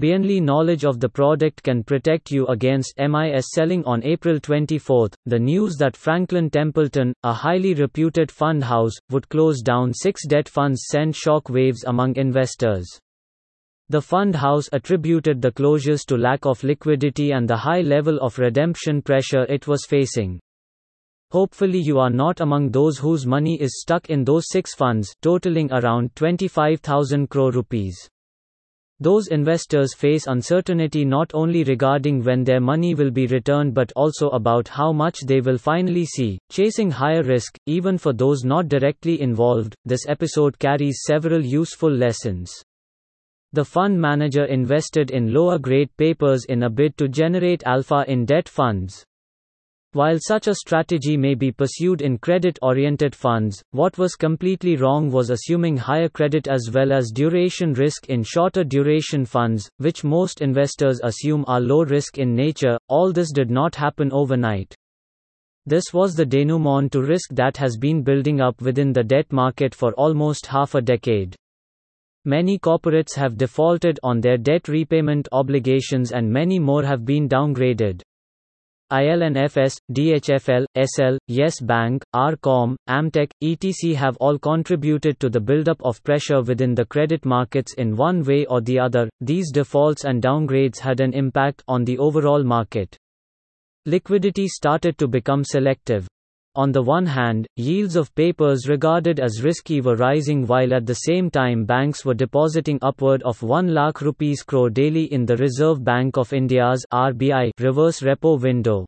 Barely knowledge of the product can protect you against MIS selling on April 24. The news that Franklin Templeton, a highly reputed fund house, would close down six debt funds sent shock waves among investors. The fund house attributed the closures to lack of liquidity and the high level of redemption pressure it was facing. Hopefully you are not among those whose money is stuck in those six funds, totaling around 25,000 crore rupees. Those investors face uncertainty not only regarding when their money will be returned but also about how much they will finally see, chasing higher risk, even for those not directly involved. This episode carries several useful lessons. The fund manager invested in lower grade papers in a bid to generate alpha in debt funds. While such a strategy may be pursued in credit-oriented funds, what was completely wrong was assuming higher credit as well as duration risk in shorter duration funds, which most investors assume are low risk in nature. All this did not happen overnight. This was the denouement to risk that has been building up within the debt market for almost half a decade. Many corporates have defaulted on their debt repayment obligations and many more have been downgraded. IL&FS, DHFL, Essel, Yes Bank, RCom, Amtek, etc. have all contributed to the buildup of pressure within the credit markets in one way or the other. These defaults and downgrades had an impact on the overall market. Liquidity started to become selective. On the one hand, yields of papers regarded as risky were rising while at the same time banks were depositing upward of 1 lakh rupees crore daily in the Reserve Bank of India's RBI reverse repo window.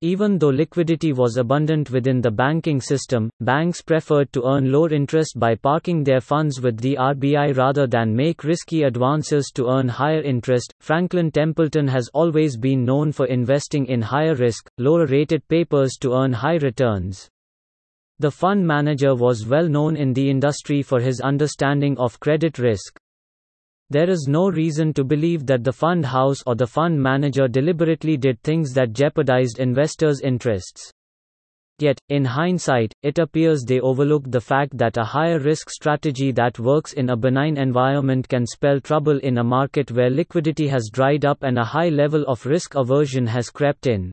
Even though liquidity was abundant within the banking system, banks preferred to earn lower interest by parking their funds with the RBI rather than make risky advances to earn higher interest. Franklin Templeton has always been known for investing in higher risk, lower rated papers to earn high returns. The fund manager was well known in the industry for his understanding of credit risk. There is no reason to believe that the fund house or the fund manager deliberately did things that jeopardized investors' interests. Yet, in hindsight, it appears they overlooked the fact that a higher risk strategy that works in a benign environment can spell trouble in a market where liquidity has dried up and a high level of risk aversion has crept in.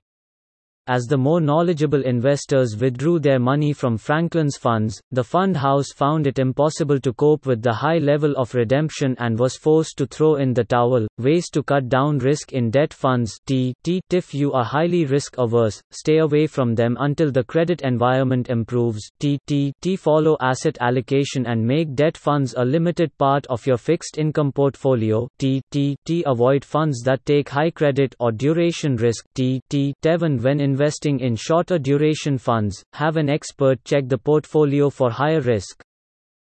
As the more knowledgeable investors withdrew their money from Franklin's funds, the fund house found it impossible to cope with the high level of redemption and was forced to throw in the towel. Ways to cut down risk in debt funds T. T. If you are highly risk averse, stay away from them until the credit environment improves. T. T. T. Follow asset allocation and make debt funds a limited part of your fixed income portfolio. T. T. T. Avoid funds that take high credit or duration risk. T. T. Teven when in investing in shorter duration funds, have an expert check the portfolio for higher risk.